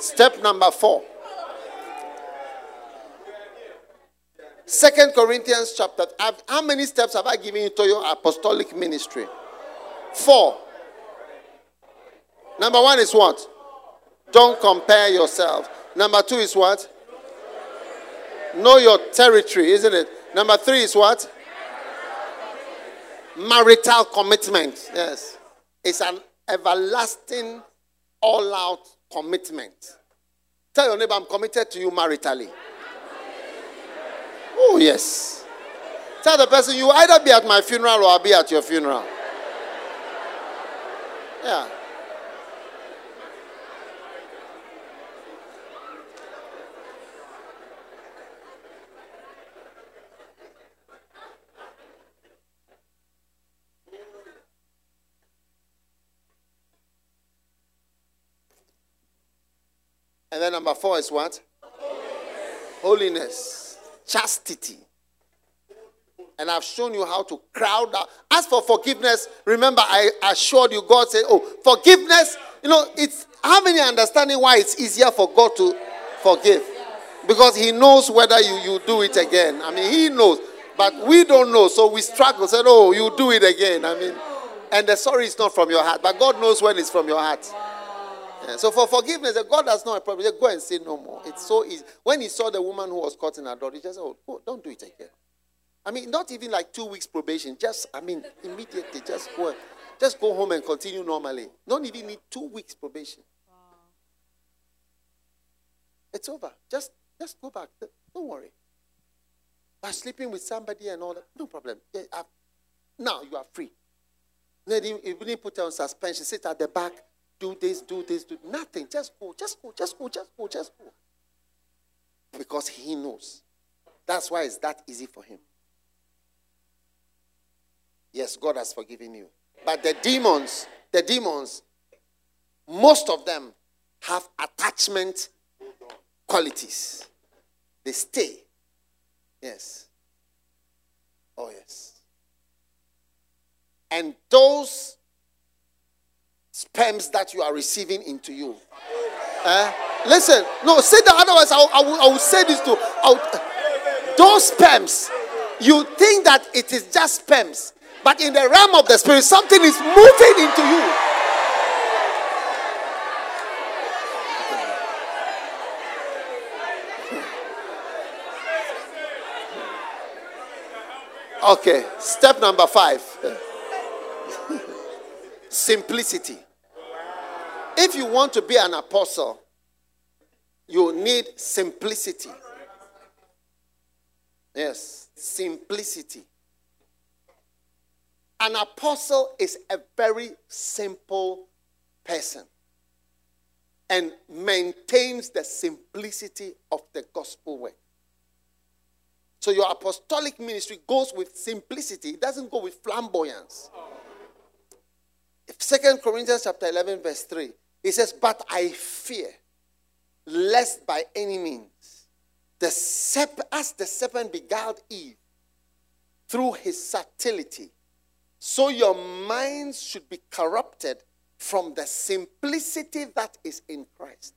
Step number four. Second Corinthians chapter. How many steps have I given you to your apostolic ministry? Four. Number one is what? Don't compare yourself. Number two is what? Know your territory, isn't it? Number three is what? Marital commitment. Yes. It's an everlasting, all out commitment. Tell your neighbor, I'm committed to you maritally. Oh, yes. Tell the person, you either be at my funeral or I'll be at your funeral. Yeah. And then number four is what? Holiness. Holiness. Chastity. And I've shown you how to crowd out. As for forgiveness, remember I assured you, God said, Oh, forgiveness, you know, it's how many understanding why it's easier for God to forgive? Because He knows whether you, you do it again. I mean, He knows. But we don't know, so we struggle. Said, Oh, you do it again. I mean, and the sorry is not from your heart, but God knows when it's from your heart. Yeah, so for forgiveness, God has no problem. Just go and say no more. It's so easy. When he saw the woman who was caught in adultery, he just said, oh, don't do it again. I mean, not even like two weeks probation. Just, I mean, immediately, just go, just go home and continue normally. Don't even need two weeks probation. Wow. It's over. Just, just go back. Don't worry. By sleeping with somebody and all that, no problem. Now you are free. You didn't put her on suspension. Sit at the back do this, do this, do nothing. Just go, just go, just go, just go, just go. Because he knows. That's why it's that easy for him. Yes, God has forgiven you. But the demons, the demons, most of them have attachment qualities. They stay. Yes. Oh, yes. And those sperms that you are receiving into you. Eh? Listen, no, say that otherwise I, I, will, I will say this to those sperms. You think that it is just sperms, but in the realm of the spirit, something is moving into you. Okay, step number five simplicity. If you want to be an apostle, you need simplicity. Yes, simplicity. An apostle is a very simple person and maintains the simplicity of the gospel way. So your apostolic ministry goes with simplicity, it doesn't go with flamboyance. Second Corinthians chapter 11, verse 3. It says, But I fear, lest by any means, the sep- as the serpent beguiled Eve through his subtlety, so your minds should be corrupted from the simplicity that is in Christ.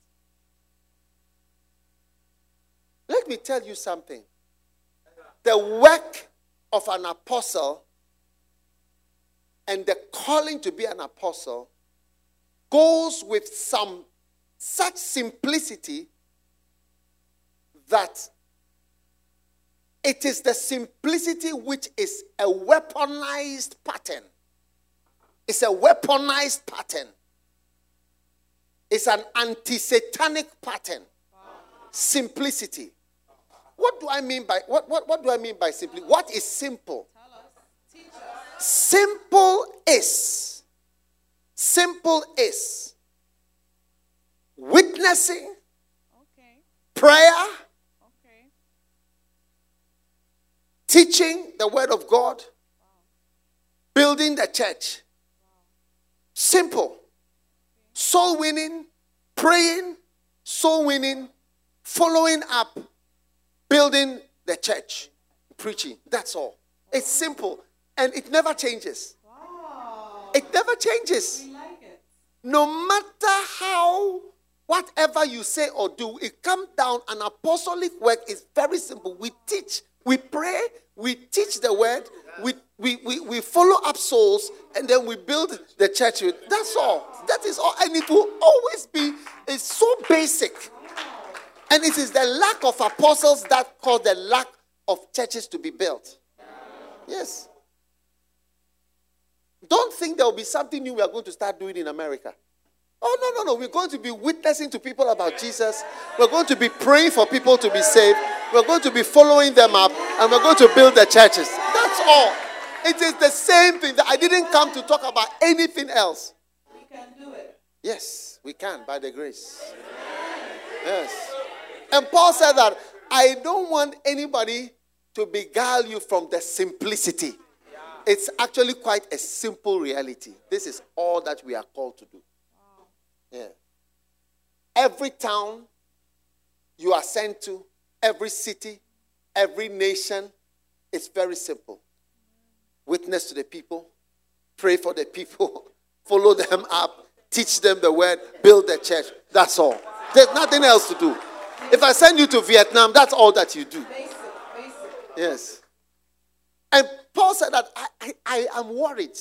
Let me tell you something. The work of an apostle and the calling to be an apostle goes with some such simplicity that it is the simplicity which is a weaponized pattern. It's a weaponized pattern. It's an anti satanic pattern. Simplicity. What do I mean by what, what, what do I mean by simply? What is simple? Simple is, simple is witnessing, okay. prayer, okay. teaching the word of God, wow. building the church. Wow. Simple. Okay. Soul winning, praying, soul winning, following up, building the church, preaching. That's all. It's simple. And it never changes. It never changes. Like it. No matter how whatever you say or do, it comes down. An apostolic work is very simple. We teach, we pray, we teach the word, we, we, we, we follow up souls, and then we build the church. That's all. That is all. And it will always be, it's so basic. And it is the lack of apostles that cause the lack of churches to be built. Yes. Don't think there will be something new we are going to start doing in America. Oh, no, no, no. We're going to be witnessing to people about Jesus. We're going to be praying for people to be saved. We're going to be following them up. And we're going to build the churches. That's all. It is the same thing. That I didn't come to talk about anything else. We can do it. Yes, we can by the grace. Yes. And Paul said that I don't want anybody to beguile you from the simplicity. It's actually quite a simple reality. This is all that we are called to do. Yeah. Every town you are sent to, every city, every nation, it's very simple. Witness to the people, pray for the people, follow them up, teach them the word, build the church. That's all. There's nothing else to do. If I send you to Vietnam, that's all that you do. Basic, basic. Yes. And Paul said that I, I, I am worried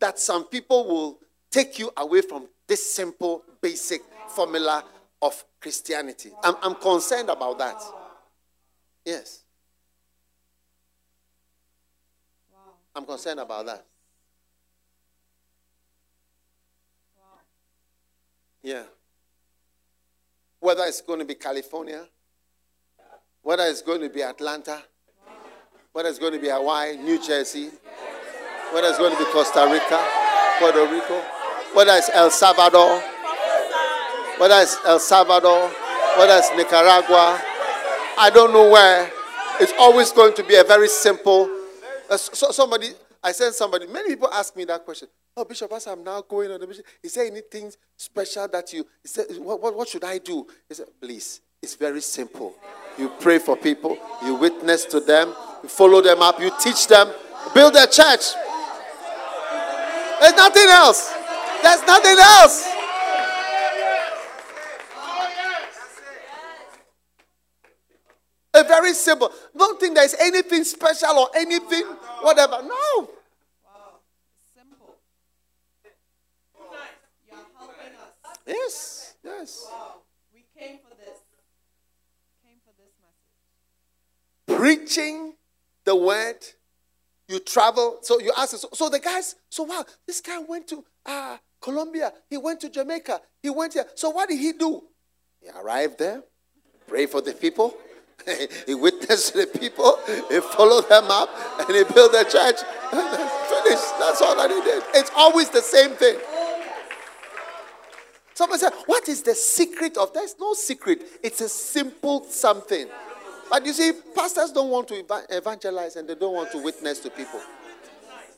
that some people will take you away from this simple, basic formula of Christianity. I'm, I'm concerned about that. Yes. I'm concerned about that. Yeah. Whether it's going to be California, whether it's going to be Atlanta, whether it's going to be Hawaii, New Jersey, whether it's going to be Costa Rica, Puerto Rico, whether it's El Salvador, whether it's El Salvador, whether it's Nicaragua, I don't know where. It's always going to be a very simple. Uh, so somebody, I sent somebody. Many people ask me that question. Oh, Bishop, as I'm now going on the mission, is there anything special that you? He said, what, what, what should I do? He said, please. It's very simple. You pray for people, you witness to them, you follow them up, you teach them, build a church. There's nothing else. There's nothing else. A very simple. Don't think there's anything special or anything, whatever. No. Simple. You're helping us. Yes, yes. Wow. We came for this. We came for this message. Preaching the word. You travel. So you ask, so, so the guys, so wow, this guy went to uh, Colombia. He went to Jamaica. He went here. So what did he do? He arrived there, pray for the people. he witnessed the people. He followed them up, and he built a church. Finished. That's all that he did. It's always the same thing. Someone said, What is the secret of that? There's no secret. It's a simple something. But you see, pastors don't want to evangelize and they don't want to witness to people.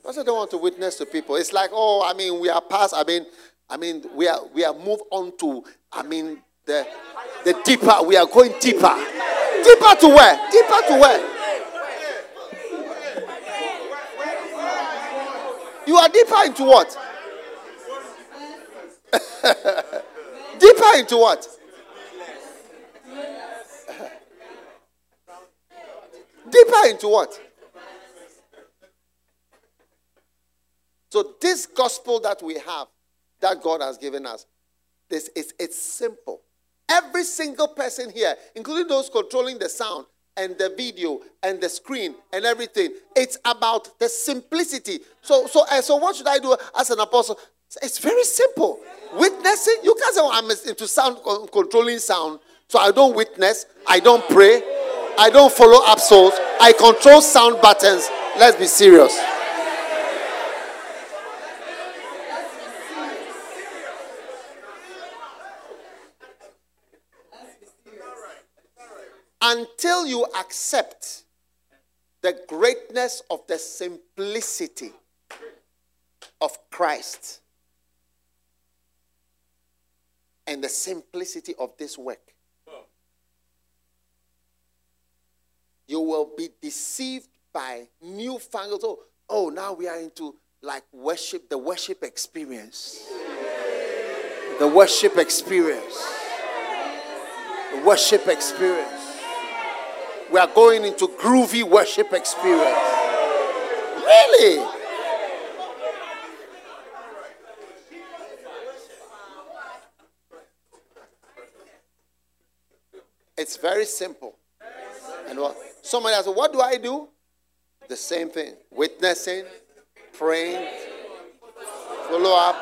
Pastors don't want to witness to people. It's like, oh, I mean, we are past. I mean, I mean, we are we are moved on to. I mean, the the deeper. We are going deeper. Deeper to where? Deeper to where? You are deeper into what? deeper into what? Deeper into what? So this gospel that we have, that God has given us, this is it's simple. Every single person here, including those controlling the sound and the video and the screen and everything, it's about the simplicity. So, so, uh, so what should I do as an apostle? It's very simple. Witnessing, you can't say, I'm into sound controlling sound, so I don't witness, I don't pray, I don't follow souls, I control sound buttons. Let's be serious. Until you accept the greatness of the simplicity of Christ and the simplicity of this work, you will be deceived by newfangled. Oh, oh, now we are into like worship, the worship experience. The worship experience. The worship experience. We are going into groovy worship experience. Really? It's very simple. And what somebody asked, what do I do? The same thing. Witnessing, praying, follow up,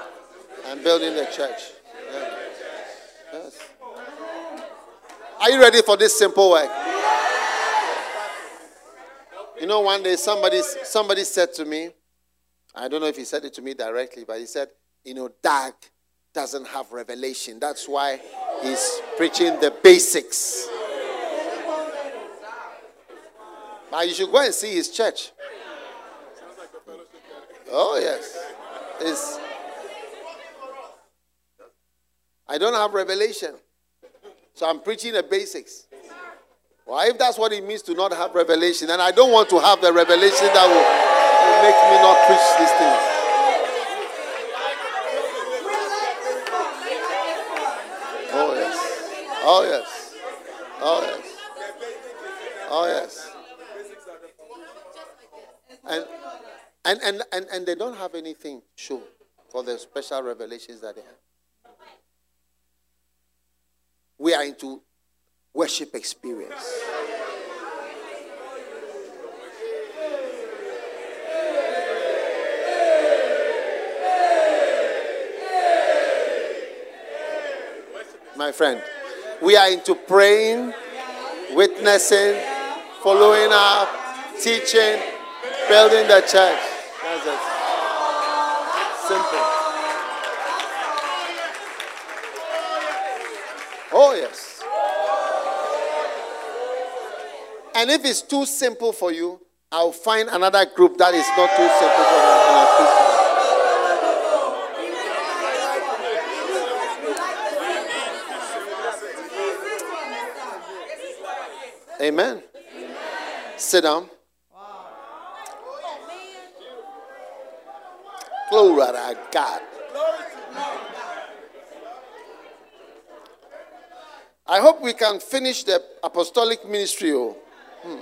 and building the church. Yeah. Yes. Are you ready for this simple work? You know, one day somebody somebody said to me, I don't know if he said it to me directly, but he said, you know, Dag doesn't have revelation. That's why he's preaching the basics. But you should go and see his church. Oh, yes. It's, I don't have revelation. So I'm preaching the basics. Well, if that's what it means to not have revelation, then I don't want to have the revelation that will, will make me not preach these things. Oh, yes. Oh, yes. Oh, yes. Oh, yes. And, and, and, and, and they don't have anything show for the special revelations that they have. We are into worship experience. My friend, we are into praying, witnessing, following up, teaching, building the church. Simple. Oh, yes. And if it's too simple for you, I'll find another group that is not too simple for you. To. Amen. Sit down. Glory to God. I hope we can finish the apostolic ministry. Oh. Hmm.